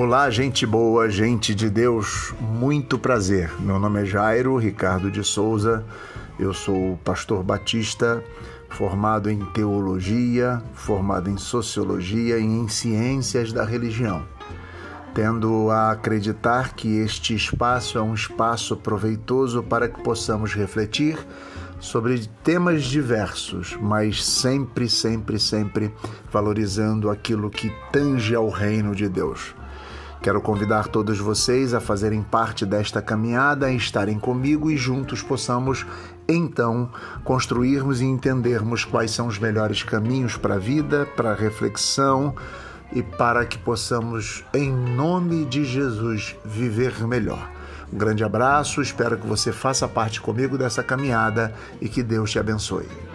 Olá, gente boa, gente de Deus, muito prazer. Meu nome é Jairo Ricardo de Souza, eu sou pastor batista, formado em teologia, formado em sociologia e em ciências da religião. Tendo a acreditar que este espaço é um espaço proveitoso para que possamos refletir sobre temas diversos, mas sempre, sempre, sempre valorizando aquilo que tange ao reino de Deus. Quero convidar todos vocês a fazerem parte desta caminhada, a estarem comigo e juntos possamos então construirmos e entendermos quais são os melhores caminhos para a vida, para a reflexão e para que possamos, em nome de Jesus, viver melhor. Um grande abraço, espero que você faça parte comigo dessa caminhada e que Deus te abençoe.